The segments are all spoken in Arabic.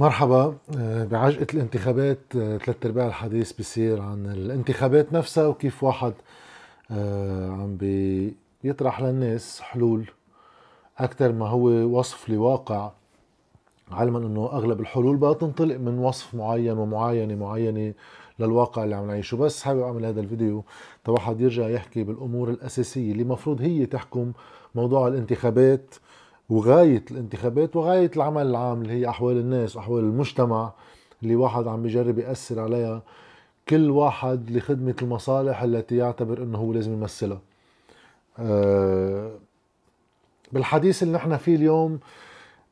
مرحبا آه، بعجقة الانتخابات آه، ثلاث أرباع الحديث بيصير عن الانتخابات نفسها وكيف واحد آه، عم بيطرح للناس حلول أكثر ما هو وصف لواقع علما إنه أغلب الحلول بقى تنطلق من وصف معين ومعاينة معينة للواقع اللي عم نعيشه. بس حابب أعمل هذا الفيديو واحد يرجع يحكي بالأمور الأساسية اللي المفروض هي تحكم موضوع الانتخابات وغاية الانتخابات وغاية العمل العام اللي هي أحوال الناس وأحوال المجتمع اللي واحد عم بيجرب يأثر عليها. كل واحد لخدمة المصالح التي يعتبر أنه هو لازم يمثلها. أه بالحديث اللي نحن فيه اليوم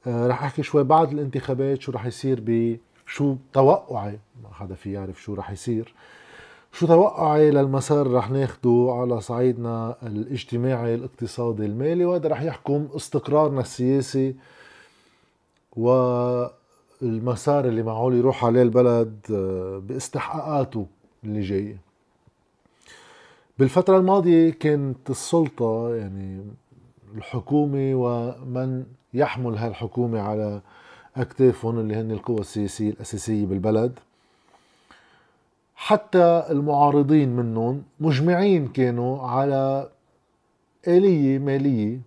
أه رح أحكي شوي بعد الانتخابات شو رح يصير بشو توقعي. ما حدا في يعرف شو رح يصير. شو توقعي للمسار رح ناخده على صعيدنا الاجتماعي الاقتصادي المالي وهذا رح يحكم استقرارنا السياسي والمسار اللي معقول يروح عليه البلد آه، باستحقاقاته اللي جاية. بالفترة الماضية كانت السلطة يعني الحكومة ومن يحمل هالحكومة على أكتافهم اللي هن القوى السياسية الأساسية بالبلد. حتى المعارضين منهم مجمعين كانوا على آلية مالية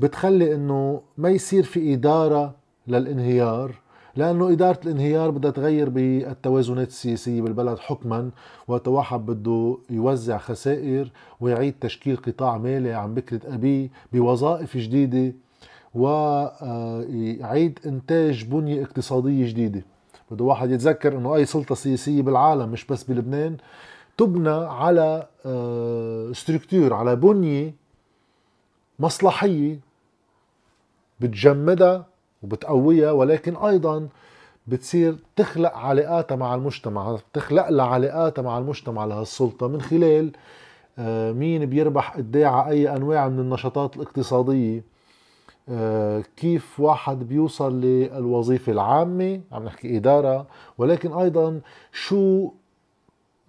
بتخلي إنه ما يصير في إدارة للانهيار لأنه إدارة الانهيار بدها تغير بالتوازنات السياسية بالبلد حكما وقت واحد بده يوزع خسائر ويعيد تشكيل قطاع مالي عن بكرة أبيه بوظائف جديدة ويعيد إنتاج بنية اقتصادية جديدة. بده واحد يتذكر إنه أي سلطة سياسية بالعالم مش بس بلبنان تبنى على ستركتور آه، على بنية مصلحية بتجمدها وبتقويها ولكن أيضا بتصير تخلق علاقاتها مع المجتمع بتخلق لها علاقاتها مع المجتمع لهالسلطة من خلال آه، مين بيربح قديه على أي أنواع من النشاطات الاقتصادية. كيف واحد بيوصل للوظيفة العامة عم نحكي إدارة ولكن أيضا شو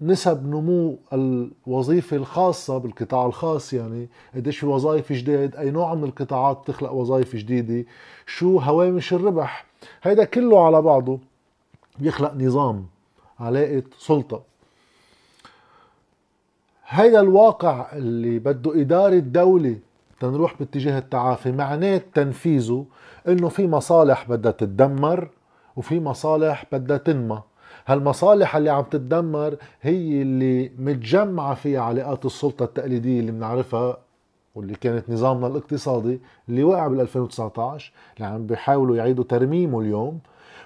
نسب نمو الوظيفة الخاصة بالقطاع الخاص؟ يعني قديش في وظائف جديد أي نوع من القطاعات تخلق وظائف جديدة؟ شو هوامش الربح؟ هيدا كله على بعضه بيخلق نظام علاقة سلطة. هيدا الواقع اللي بده إدارة دولة تنروح باتجاه التعافي. معناه تنفيذه إنه في مصالح بدها تتدمر وفي مصالح بدها تنمى. هالمصالح اللي عم تتدمر هي اللي متجمعة فيها علاقات السلطة التقليدية اللي بنعرفها واللي كانت نظامنا الاقتصادي اللي وقع بال 2019 اللي عم بيحاولوا يعيدوا ترميمه اليوم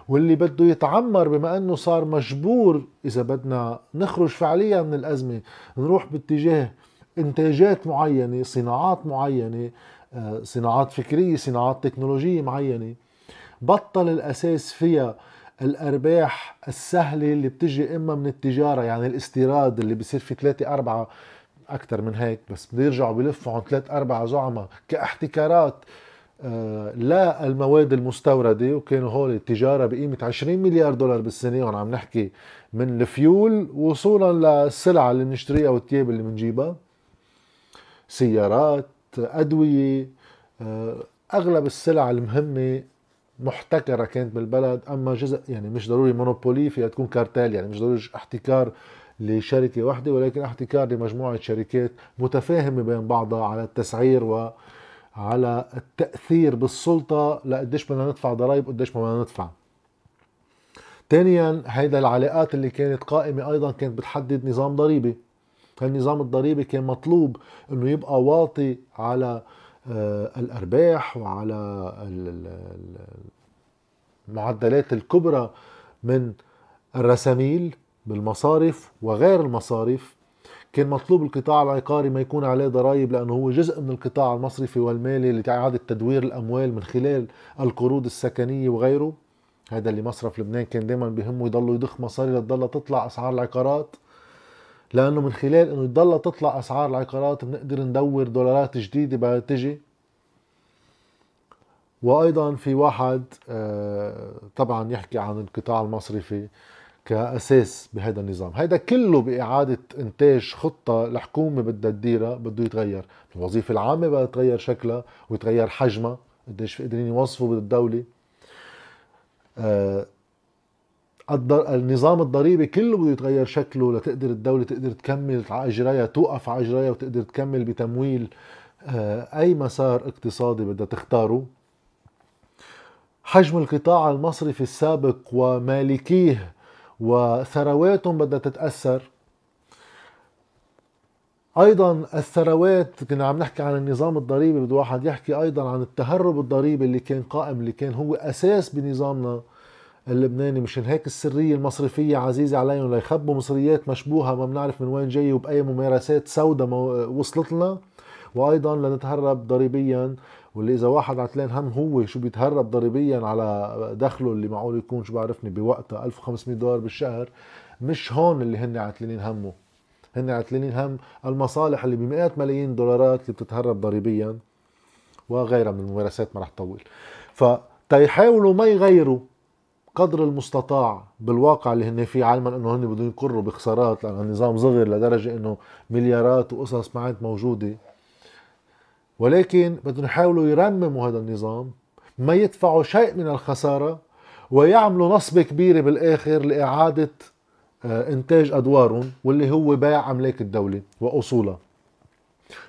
واللي بده يتعمر بما إنه صار مجبور إذا بدنا نخرج فعليا من الأزمة نروح باتجاه إنتاجات معينة صناعات معينة آه، صناعات فكرية صناعات تكنولوجية معينة. بطل الأساس فيها الأرباح السهلة اللي بتجي إما من التجارة يعني الاستيراد اللي بصير في ثلاثة أربعة أكثر من هيك بس بيرجعوا بيلفوا عن ثلاث أربعة زعماء كاحتكارات آه لا المواد المستوردة وكانوا هول التجارة بقيمة 20 مليار دولار بالسنة وعم عم نحكي من الفيول وصولا للسلع اللي بنشتريها والثياب اللي بنجيبها. سيارات أدوية آه، أغلب السلع المهمة محتكرة كانت بالبلد أما جزء يعني مش ضروري مونوبولي فيها تكون كارتال يعني مش ضروري احتكار لشركة واحدة ولكن احتكار لمجموعة شركات متفاهمة بين بعضها على التسعير وعلى التأثير بالسلطة لقديش بدنا ندفع ضرائب قديش ما بدنا ندفع. ثانيا هيدا العلاقات اللي كانت قائمة أيضا كانت بتحدد نظام ضريبي النظام الضريبي كان مطلوب إنه يبقى واطي على آه، الأرباح وعلى المعدلات الكبرى من الرساميل بالمصارف وغير المصارف. كان مطلوب القطاع العقاري ما يكون عليه ضرائب لأنه هو جزء من القطاع المصرفي والمالي لإعادة تدوير الأموال من خلال القروض السكنية وغيره. هذا اللي مصرف لبنان كان دائما بهمه يضلوا يضخ مصاري لتضل تطلع أسعار العقارات. لأنه من خلال إنه تضل تطلع أسعار العقارات بنقدر ندور دولارات جديدة بدها تجي. وأيضا في واحد آه، طبعا يحكي عن القطاع المصرفي كأساس بهذا النظام. هذا كله بإعادة إنتاج خطة الحكومة بدها تديرها بده يتغير. الوظيفة العامة بدها تغير شكلها ويتغير حجمها قديش قادرين يوظفوا بالدولة. آه، النظام الضريبي كله بده يتغير شكله لتقدر الدولة تقدر تكمل على إجريها توقف على إجريها وتقدر تكمل بتمويل آه، أي مسار اقتصادي بدها تختاره. حجم القطاع المصرفي السابق ومالكيه وثرواتهم بدها تتأثر. أيضا الثروات كنا عم نحكي عن النظام الضريبي بده واحد يحكي أيضا عن التهرب الضريبي اللي كان قائم اللي كان هو أساس بنظامنا. اللبناني مشان هيك السرية المصرفية عزيزة عليهم ليخبوا مصريات مشبوهة ما بنعرف من وين جاية وبأي ممارسات سوداء وصلت لنا وأيضا لنتهرب ضريبيا واللي إذا واحد عتلان هم هو شو بيتهرب ضريبيا على دخله اللي معقول يكون شو بعرفني بوقتها 1500 دولار بالشهر مش هون اللي هن عتلانين همه. هن عتلانين هم المصالح اللي بمئات ملايين دولارات اللي بتتهرب ضريبيا وغيرها من الممارسات ما رح تطول. فتيحاولوا ما يغيروا. قدر المستطاع بالواقع اللي هن فيه علما إنه هن بدهم يقروا بخسارات لأنه النظام صغر لدرجة إنه مليارات وقصص ما عاد موجودة. ولكن بدهم يحاولوا يرمموا هذا النظام ما يدفعوا شيء من الخسارة ويعملوا نصبه كبيرة بالآخر لإعادة آه، إنتاج أدوارهم واللي هو بيع أملاك الدولة وأصولها.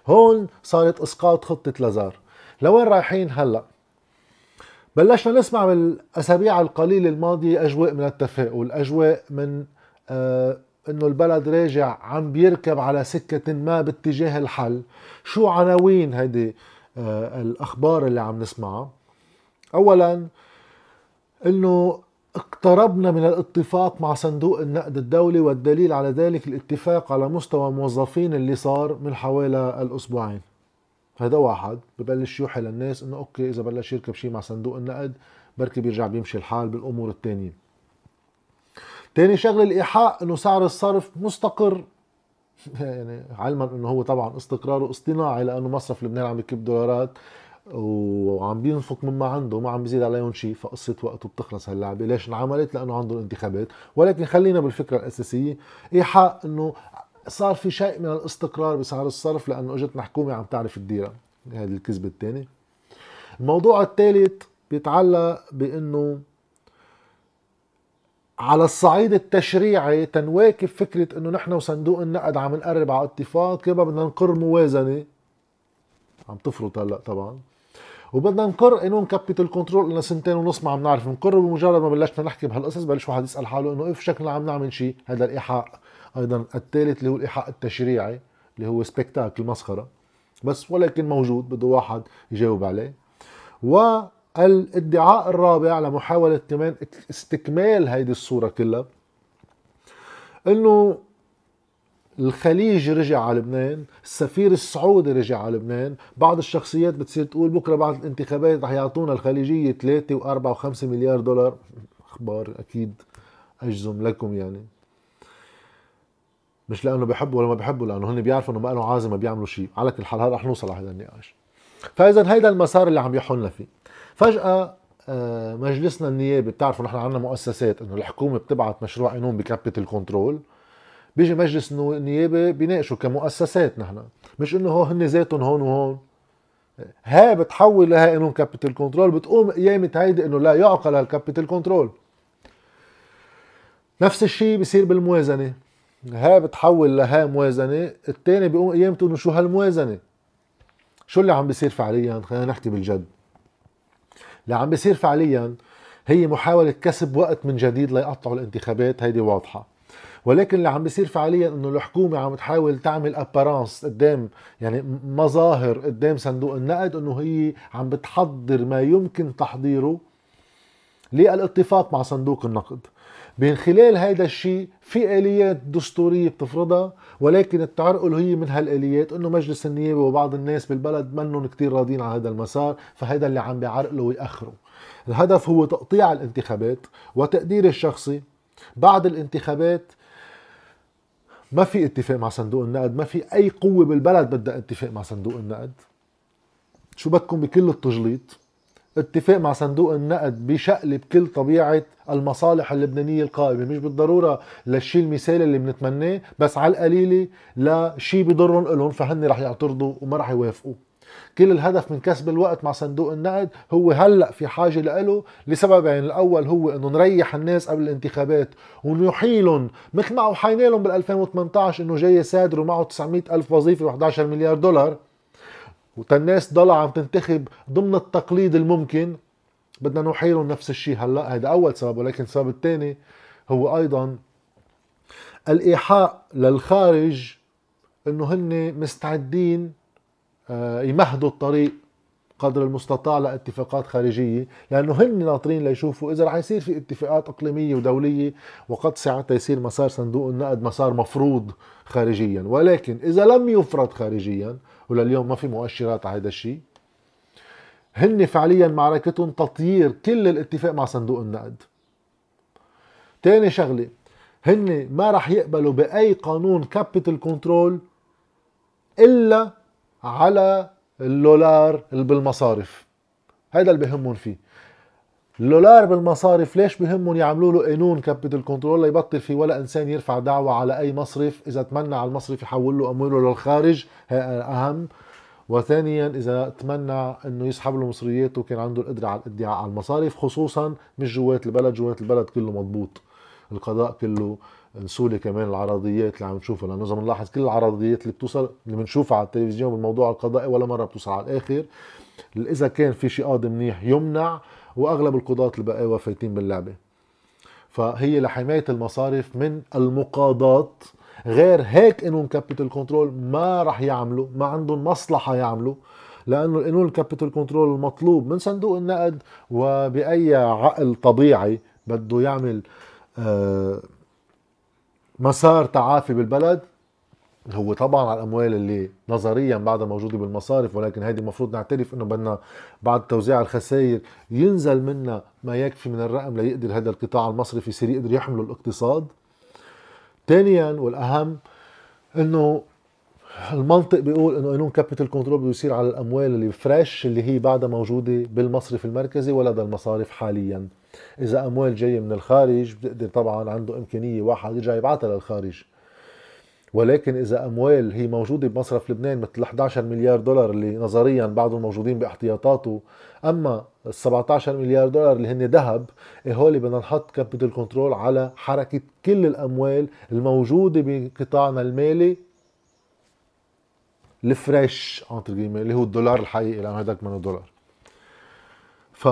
هون صارت إسقاط خطة لازار. لوين رايحين هلأ؟ بلشنا نسمع بالأسابيع القليلة الماضية أجواء من التفاؤل أجواء من آه إنه البلد راجع عم بيركب على سكة ما باتجاه الحل. شو عناوين هيدي آه الأخبار اللي عم نسمعها؟ اولا إنه اقتربنا من الاتفاق مع صندوق النقد الدولي والدليل على ذلك الاتفاق على مستوى موظفين اللي صار من حوالي الأسبوعين. هذا واحد ببلش يوحي للناس إنه أوكي إذا بلش يركب شيء مع صندوق النقد بركي بيرجع بيمشي الحال بالأمور الثانية تاني شغلة الإيحاء إنه سعر الصرف مستقر. يعني علما إنه هو طبعا استقراره اصطناعي لأنه مصرف لبنان عم يكب دولارات وعم بينفق مما عنده ما عم بيزيد عليهم شيء فقصة وقته بتخلص هاللعبة. ليش انعملت؟ لأنه عنده انتخابات ولكن خلينا بالفكرة الأساسية. إيحاء أنه صار في شيء من الاستقرار بسعر الصرف لأنه اجتنا حكومه عم تعرف تديرها هذه الكذبة الثانية الموضوع الثالث بيتعلق بإنه على الصعيد التشريعي تنواكب فكرة إنه نحن وصندوق النقد عم نقرب على اتفاق كيف بدنا نقر موازنة. عم تفرط هلأ طبعا. وبدنا نقر قانون capital control لنا سنتين ونص ما عم نعرف نقر بمجرد ما بلشنا نحكي بهالقصص بلش واحد يسأل حاله إنه إيه شكلنا عم نعمل شيء؟ هذا الإيحاء. أيضا الثالث اللي هو الإيحاء التشريعي اللي هو سبيكتاكل مسخرة بس ولكن موجود بده واحد يجاوب عليه. والادعاء الرابع لمحاولة كمان استكمال هيدي الصورة كلها إنه الخليج رجع على لبنان السفير السعودي رجع على لبنان بعض الشخصيات بتصير تقول بكرة بعد الانتخابات رح يعطونا الخليجية 3 و4 و5 مليار دولار. أخبار أكيد أجزم لكم يعني. مش لأنه بيحبوا ولا ما بيحبوا لأنه هن بيعرفوا إنه ما لهم عازم ما بيعملوا شيء. على كل حال هذا رح نوصل على هذا النقاش. فإذا هيدا المسار اللي عم يحولنا فيه. فجأة آه، مجلسنا النيابي بتعرفوا نحن عندنا مؤسسات إنه الحكومة بتبعت مشروع قانون ب capital control. بيجي مجلس النيابه بيناقشوا كمؤسسات نحن. مش إنه هو هن ذاتهم هون وهون. ها بتحول لها قانون capital control. بتقوم قيامة هيدي إنه لا يعقل هال capital control. نفس الشيء بصير بالموازنة. ها بتحول لها موازنة الثاني بيقوم قيامته إنه شو هالموازنة؟ شو اللي عم بيصير فعليا؟ خلينا نحكي بالجد. اللي عم بيصير فعليا هي محاولة كسب وقت من جديد ليقطعوا الانتخابات هيدي واضحة. ولكن اللي عم بيصير فعليا إنه الحكومة عم تحاول تعمل ابارانس قدام يعني مظاهر قدام صندوق النقد إنه هي عم بتحضر ما يمكن تحضيره للاتفاق مع صندوق النقد. من خلال هذا الشيء في آليات دستورية بتفرضها ولكن التعرقل هي من هالآليات إنه مجلس النيابة وبعض الناس بالبلد منهم كثير راضين على هذا المسار فهذا اللي عم بيعرقلوا ويأخروا. الهدف هو تقطيع الانتخابات وتقدير الشخصي. بعد الانتخابات ما في اتفاق مع صندوق النقد ما في أي قوة بالبلد بدها اتفاق مع صندوق النقد. شو بدكم بكل التجليط؟ اتفاق مع صندوق النقد بشقلب كل طبيعة المصالح اللبنانية القائمة. مش بالضرورة للشيء المثالي اللي بنتمناه بس على القليلة لشيء بضرهم لهم فهن رح يعترضوا وما رح يوافقوا. كل الهدف من كسب الوقت مع صندوق النقد هو هلأ في حاجة له لسببين الأول هو إنه نريح الناس قبل الانتخابات ونحيلهم مثل ما اوحينا لهم بال 2018 إنه جاي سادر ومعه 900 ألف وظيفة و11 مليار دولار. وتالناس ضلها عم تنتخب ضمن التقليد الممكن. بدنا نحيلهم نفس الشيء هلا هذا أول سبب ولكن السبب الثاني هو أيضا الإيحاء للخارج إنه هن مستعدين آه، يمهدوا الطريق. قدر المستطاع لاتفاقات خارجية لأنه هن ناطرين ليشوفوا إذا رح يصير في اتفاقات إقليمية ودولية وقد ساعتها يصير مسار صندوق النقد مسار مفروض خارجيا. ولكن إذا لم يفرض خارجيا ولليوم ما في مؤشرات على هذا الشيء هن فعليا معركتهم تطيير كل الاتفاق مع صندوق النقد. تاني شغلة هن ما رح يقبلوا بأي قانون capital control إلا على اللولار اللي بالمصارف. هذا اللي بهمهم فيه. اللولار بالمصارف ليش بهمهم يعملوا له قانون capital control ليبطل في ولا إنسان يرفع دعوة على أي مصرف. إذا تمنى على المصرف يحول له امواله للخارج أهم. وثانيا إذا تمنى إنه يسحب له مصرياته كان عنده القدرة على الإدعاء على المصارف خصوصا مش جوات البلد. جوات البلد كله مضبوط. القضاء كله نسولي كمان العرضيات اللي عم نشوفها لأنه إذا بنلاحظ كل العرضيات اللي بتوصل اللي بنشوفها على التلفزيون بالموضوع القضائي ولا مرة بتوصل على الآخر إذا كان في شيء قاضي منيح يمنع وأغلب القضاة البقاوى فايتين باللعبة. فهي لحماية المصارف من المقاضاة غير هيك قانون capital control ما رح يعملوا ما عندهم مصلحة يعملوا لأنه القانون ال capital control المطلوب من صندوق النقد وبأي عقل طبيعي بده يعمل مسار تعافي بالبلد هو طبعا على الأموال اللي نظريا بعدها موجوده بالمصارف ولكن هيدي المفروض نعترف إنه بدنا بعد توزيع الخسائر ينزل منا ما يكفي من الرقم ليقدر هذا القطاع المصرفي يصير يقدر يحمله الاقتصاد. ثانيا والأهم إنه المنطق بيقول إنه قانون capital control بده يصير على الأموال اللي fresh اللي هي بعدها موجوده بالمصرف المركزي ولدى المصارف حاليا. إذا أموال جاية من الخارج بتقدر طبعا عنده إمكانية واحد يرجع يبعثها للخارج. ولكن إذا أموال هي موجودة بمصرف لبنان مثل 11 مليار دولار اللي نظريا بعضهم موجودين باحتياطاته أما ال 17 مليار دولار اللي هن ذهب هول بدنا نحط capital control على حركة كل الأموال الموجودة بقطاعنا المالي ال fresh اللي هو الدولار الحقيقي لأنه هذاك منه دولار. ف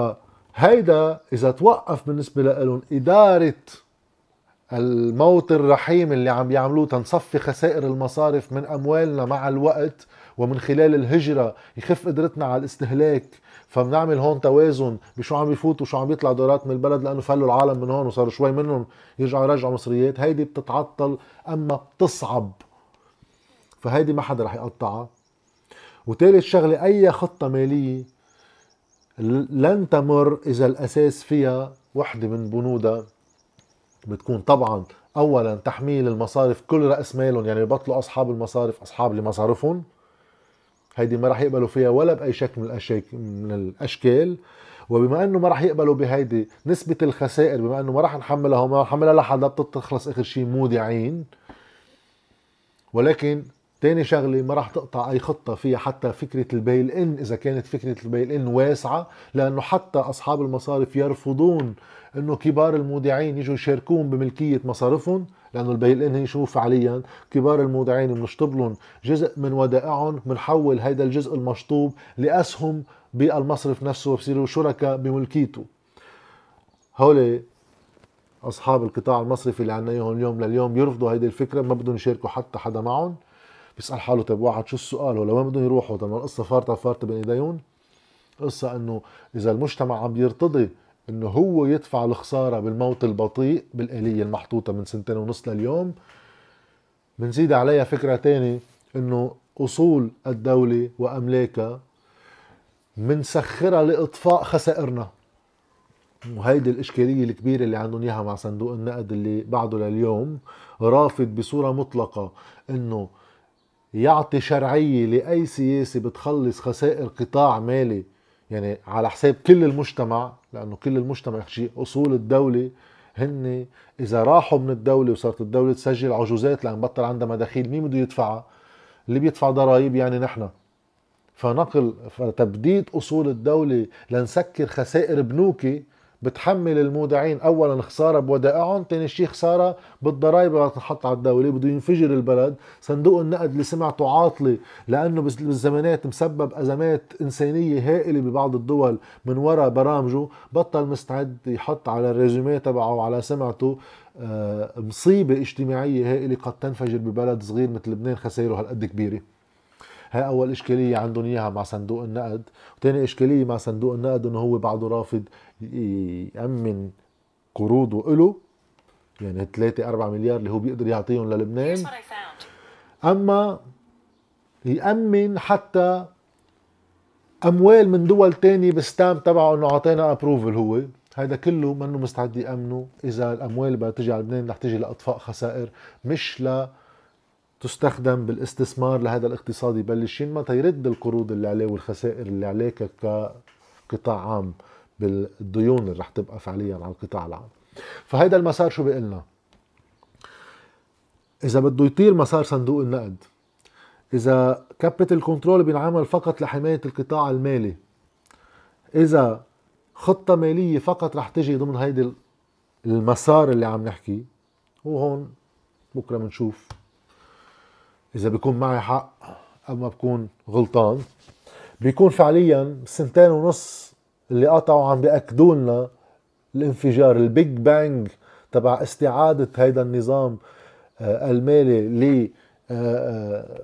هيدا إذا توقف بالنسبة لهم إدارة الموت الرحيم اللي عم يعملوه تنصفي خسائر المصارف من أموالنا مع الوقت ومن خلال الهجرة يخف قدرتنا على الاستهلاك. فبنعمل هون توازن بشو عم يفوت وشو عم يطلع دولارات من البلد لأنه فلوا العالم من هون وصاروا شوي منهم يرجعوا يرجعوا مصريات. هيدي بتتعطل أما بتصعب. فهيدي ما حدا رح يقطعها. وثالث شغلة أي خطة مالية لن تمر إذا الأساس فيها وحدة من بنودها بتكون طبعا اولا تحميل المصارف كل رأس مالهم يعني يبطلوا أصحاب المصارف أصحاب لمصارفهم هيدي ما راح يقبلوا فيها ولا بأي شكل من الاشكال من الأشكال. وبما إنه ما راح يقبلوا بهيدي نسبة الخسائر بما إنه ما راح نحملها ما نحملها لحدا بتخلص آخر شيء مودعين ولكن تاني شغلة ما راح تقطع أي خطة فيها حتى فكرة البيل إن إذا كانت فكرة البيل إن واسعة لأنه حتى أصحاب المصارف يرفضون أنه كبار المودعين يجوا يشاركون بملكية مصارفهم لأنه البيل إن هي شو فعليا؟ كبار المودعين بنشطب لهم جزء من ودائعهم بنحول هيدا الجزء المشطوب لأسهم بالمصرف نفسه وبصيروا شركاء بملكيته. هولي أصحاب القطاع المصرفي اللي عنا إياهم اليوم لليوم يرفضوا هيدي الفكرة ما بدهم يشاركوا حتى حدا معهم. بيسأل حاله طيب واحد شو السؤال؟ ولا وين بدهم يروحوا؟ طيب القصة فارطه فارطه بين إيديهم. القصة إنه إذا المجتمع عم يرتضي إنه هو يدفع الخسارة بالموت البطيء بالآلية المحطوطة من سنتين ونص لليوم بنزيد عليها فكرة تانية إنه أصول الدولة واملاكها منسخرها لإطفاء خسائرنا. وهيدي الإشكالية الكبيرة اللي عندهم إياها مع صندوق النقد اللي بعده لليوم رافض بصورة مطلقة إنه يعطي شرعية لأي سياسة بتخلص خسائر قطاع مالي يعني على حساب كل المجتمع لأنه كل المجتمع شيء أصول الدولة هن إذا راحوا من الدولة وصارت الدولة تسجل عجوزات لأن بطل عندها مداخيل مين بده يدفعها؟ اللي بيدفع ضرائب يعني نحن فنقل فتبديد أصول الدولة لنسكر خسائر بنوكي بتحمل المودعين. اولا خسارة بودائعهم ثاني شيء خسارة بالضرائب اللي تنحط على الدولة بده ينفجر البلد. صندوق النقد اللي سمعته عاطله لأنه بالزمانات مسبب أزمات إنسانية هائلة ببعض الدول من وراء برامجه. بطل مستعد يحط على الريزومي تبعه وعلى سمعته آه، مصيبة اجتماعية هائلة قد تنفجر ببلد صغير مثل لبنان خسائره هالقد كبيرة. هاي أول إشكالية عندهم إياها مع صندوق النقد وثاني إشكالية مع صندوق النقد إنه هو بعده رافض يأمن قروضه له يعني 3 4 مليار اللي هو بيقدر يعطيهم للبنان. أما يأمن حتى أموال من دول تانية بستام تبعه إنه اعطينا ابروفل هو. هذا كله منه مستعد يأمنه؟ إذا الأموال بدها تجي على لبنان رح تجي لأطفاء خسائر مش ل تستخدم بالاستثمار لهذا الاقتصاد يبلش ينمى تيرد القروض اللي عليه والخسائر اللي عليك كقطاع عام بالديون اللي رح تبقى فعليا على القطاع العام. فهيدا المسار شو بيقلنا إذا بده يطير مسار صندوق النقد إذا capital control بينعمل فقط لحماية القطاع المالي إذا خطة مالية فقط رح تجي ضمن هيدي المسار اللي عم نحكي وهون بكرة بنشوف إذا بيكون معي حق أو ما بكون غلطان. بيكون فعليا سنتين ونص اللي قطعوا عم بياكدوا لنا الانفجار ال Big Bang تبع استعادة هيدا النظام آه، المالي ل آه، آه،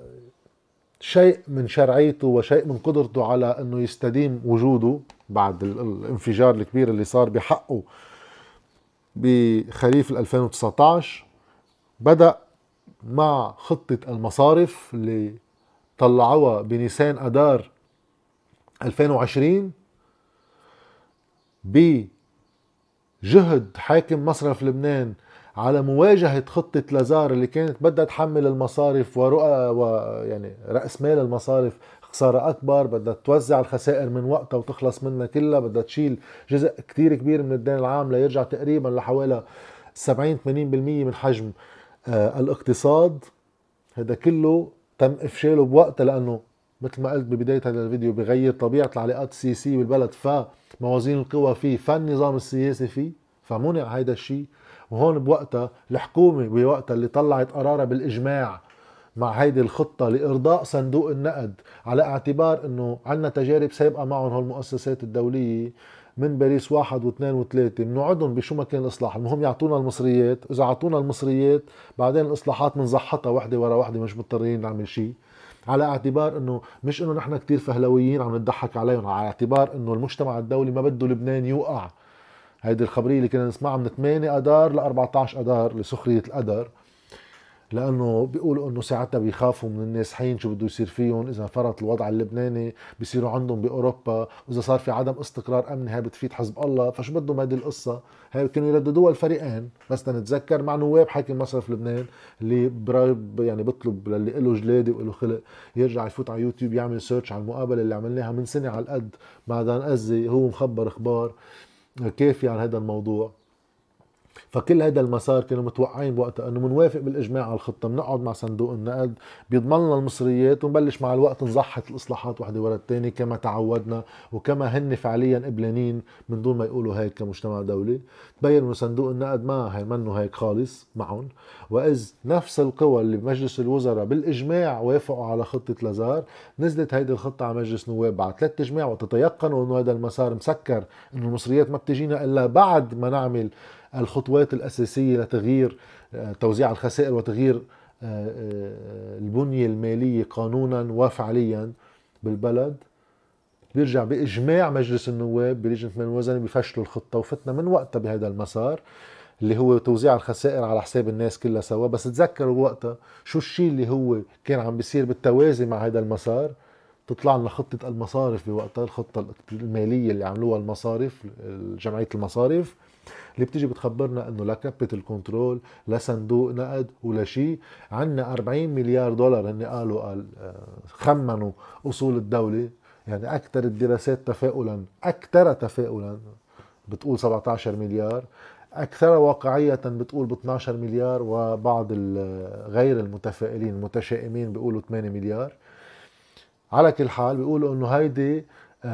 شيء من شرعيته وشيء من قدرته على إنه يستديم وجوده بعد الانفجار الكبير اللي صار بحقه بخريف 2019 بدأ مع خطة المصارف اللي طلعوها بنيسان أدار 2020 بجهد حاكم مصرف لبنان على مواجهة خطة لازار اللي كانت بدها تحمل المصارف ورؤى ويعني رأس مال المصارف خسارة أكبر بدها توزع الخسائر من وقتها وتخلص منها كلها بدها تشيل جزء كتير كبير من الدين العام ليرجع تقريبا لحوالي 70 80% من حجم الاقتصاد هذا كله تم إفشاله بوقتها لأنه مثل ما قلت ببداية هذا الفيديو بغير طبيعة العلاقات السياسية بالبلد فموازين القوى فيه فالنظام السياسي فيه فمنع هيدا الشيء. وهون بوقتها الحكومة بوقتها اللي طلعت قرارها بالإجماع مع هيدي الخطة لإرضاء صندوق النقد على اعتبار أنه عندنا تجارب سابقة معهم هالمؤسسات الدولية من باريس واحد واثنين وثلاثة. بنوعدهم بشو ما كان الإصلاح. المهم يعطونا المصريات. إذا عطونا المصريات بعدين الإصلاحات بنزحطها وحدة ورا وحدة مش مضطرين نعمل شيء. على اعتبار إنه مش إنه نحن كتير فهلويين عم نضحك عليهم على اعتبار إنه المجتمع الدولي ما بده لبنان يوقع. هيدي الخبرية اللي كنا نسمعها من 8 اذار ل 14 اذار لسخرية القدر. لأنه بيقولوا إنه ساعتها بيخافوا من النازحين شو بده يصير فيهم. إذا فرط الوضع اللبناني بيصيروا عندهم بأوروبا. وإذا صار في عدم استقرار أمني هاي بتفيد حزب الله. فشو بدهم هذه القصة؟ هاي كانوا يرددوها الفريقين. بس نتذكر مع نواب حاكم مصرف لبنان اللي يعني بيطلب للي له جلاده وله خلق يرجع يفوت على يوتيوب يعمل search على المقابلة اللي عملناها من سنة على القد. مع دان أزي هو مخبر أخبار كافيه عن هذا الموضوع. فكل هذا المسار كانوا متوقعين بوقتها إنه بنوافق بالإجماع على الخطة بنقعد مع صندوق النقد بيضمن لنا المصريات ونبلش مع الوقت نزحط الإصلاحات وحده ورا الثانية كما تعودنا وكما هن فعليا قبلانين من دون ما يقولوا هيك كمجتمع دولي. تبين إنه صندوق النقد ما هي منه هيك خالص معهم. وإذ نفس القوى اللي بمجلس الوزراء بالإجماع وافقوا على خطة لازار نزلت هيدي الخطة على مجلس نواب بعد ثلاث إجماع وتتيقنوا إنه هذا المسار مسكر إنه المصريات ما بتجينا إلا بعد ما نعمل الخطوات الأساسية لتغيير آه، توزيع الخسائر وتغيير آه، آه، البنية المالية قانونا وفعليا بالبلد بيرجع بإجماع مجلس النواب بلجنة من الوزن بفشلوا الخطة وفتنا من وقتها بهذا المسار اللي هو توزيع الخسائر على حساب الناس كلها سوا. بس تذكروا وقتها شو الشيء اللي هو كان عم بيصير بالتوازي مع هذا المسار؟ تطلع لنا خطة المصارف بوقتها الخطة المالية اللي عملوها المصارف جمعية المصارف. اللي بتيجي بتخبرنا إنه لا capital control لا صندوق نقد ولا شيء عندنا 40 مليار دولار هن قالوا قال آه، خمنوا أصول الدولة. يعني أكثر الدراسات تفاؤلا أكثر تفاؤلا بتقول 17 مليار. أكثر واقعيه بتقول ب 12 مليار وبعض غير المتفائلين المتشائمين بيقولوا 8 مليار. على كل حال بيقولوا إنه هيدي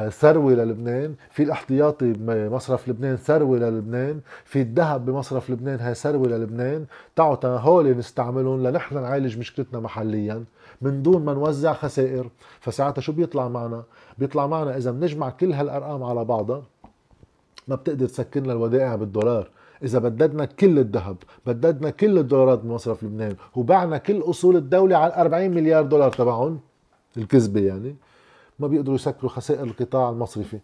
ثروة للبنان في الاحتياطي بمصرف لبنان ثروة للبنان في الذهب بمصرف لبنان هي ثروة للبنان. تعوا هول نستعملهم لنحن نعالج مشكلتنا محليا. من دون ما نوزع خسائر. فساعتها شو بيطلع معنا؟ بيطلع معنا إذا بنجمع كل هالأرقام على بعضها ما بتقدر تسكرنا الودائع بالدولار. إذا بددنا كل الذهب بددنا كل الدولارات بمصرف لبنان وبعنا كل أصول الدولة على 40 مليار دولار تبعهم الكذبة يعني. ما بيقدروا يسكروا خسائر القطاع المصرفي.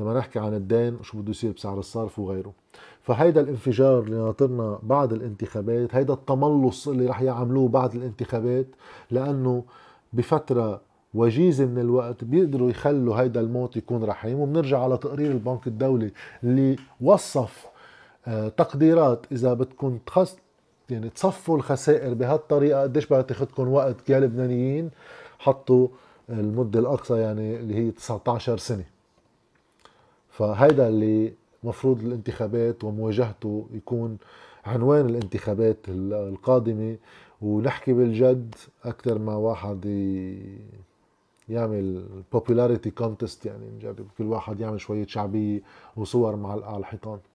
لما نحكي عن الدين وشو بده يصير بسعر الصرف وغيره. فهيدا الانفجار اللي ناطرنا بعد الانتخابات هيدا التملص اللي رح يعملوه بعد الانتخابات لأنه بفترة وجيزة من الوقت بيقدروا يخلوا هيدا الموت يكون رحيم. وبنرجع على تقرير البنك الدولي اللي وصف آه، تقديرات إذا بدكم تخص يعني تصفوا الخسائر بهالطريقة قديش بدها تاخذكم وقت يا لبنانيين حطوا المدة الأقصى يعني اللي هي 19 سنة. فهيدا اللي مفروض الانتخابات ومواجهته يكون عنوان الانتخابات القادمة. ونحكي بالجد أكثر ما واحد يعمل popularity contest يعني نجرب كل واحد يعمل شوية شعبية وصور مع الحيطان.